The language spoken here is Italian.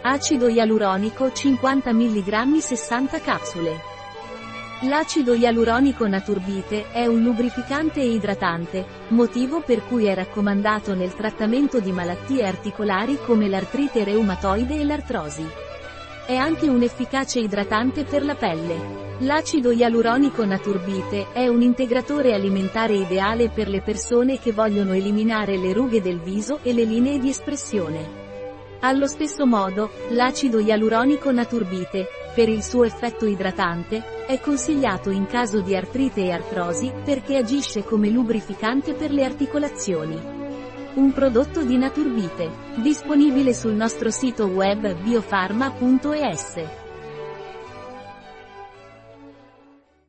Acido ialuronico 50 mg 60 capsule. L'acido ialuronico Naturbite è un lubrificante e idratante, motivo per cui è raccomandato nel trattamento di malattie articolari come l'artrite reumatoide e l'artrosi. È anche un efficace idratante per la pelle. L'acido ialuronico Naturbite è un integratore alimentare ideale per le persone che vogliono eliminare le rughe del viso e le linee di espressione. Allo stesso modo, l'acido ialuronico Naturbite, per il suo effetto idratante, è consigliato in caso di artrite e artrosi, perché agisce come lubrificante per le articolazioni. Un prodotto di Naturbite, disponibile sul nostro sito web biofarma.es.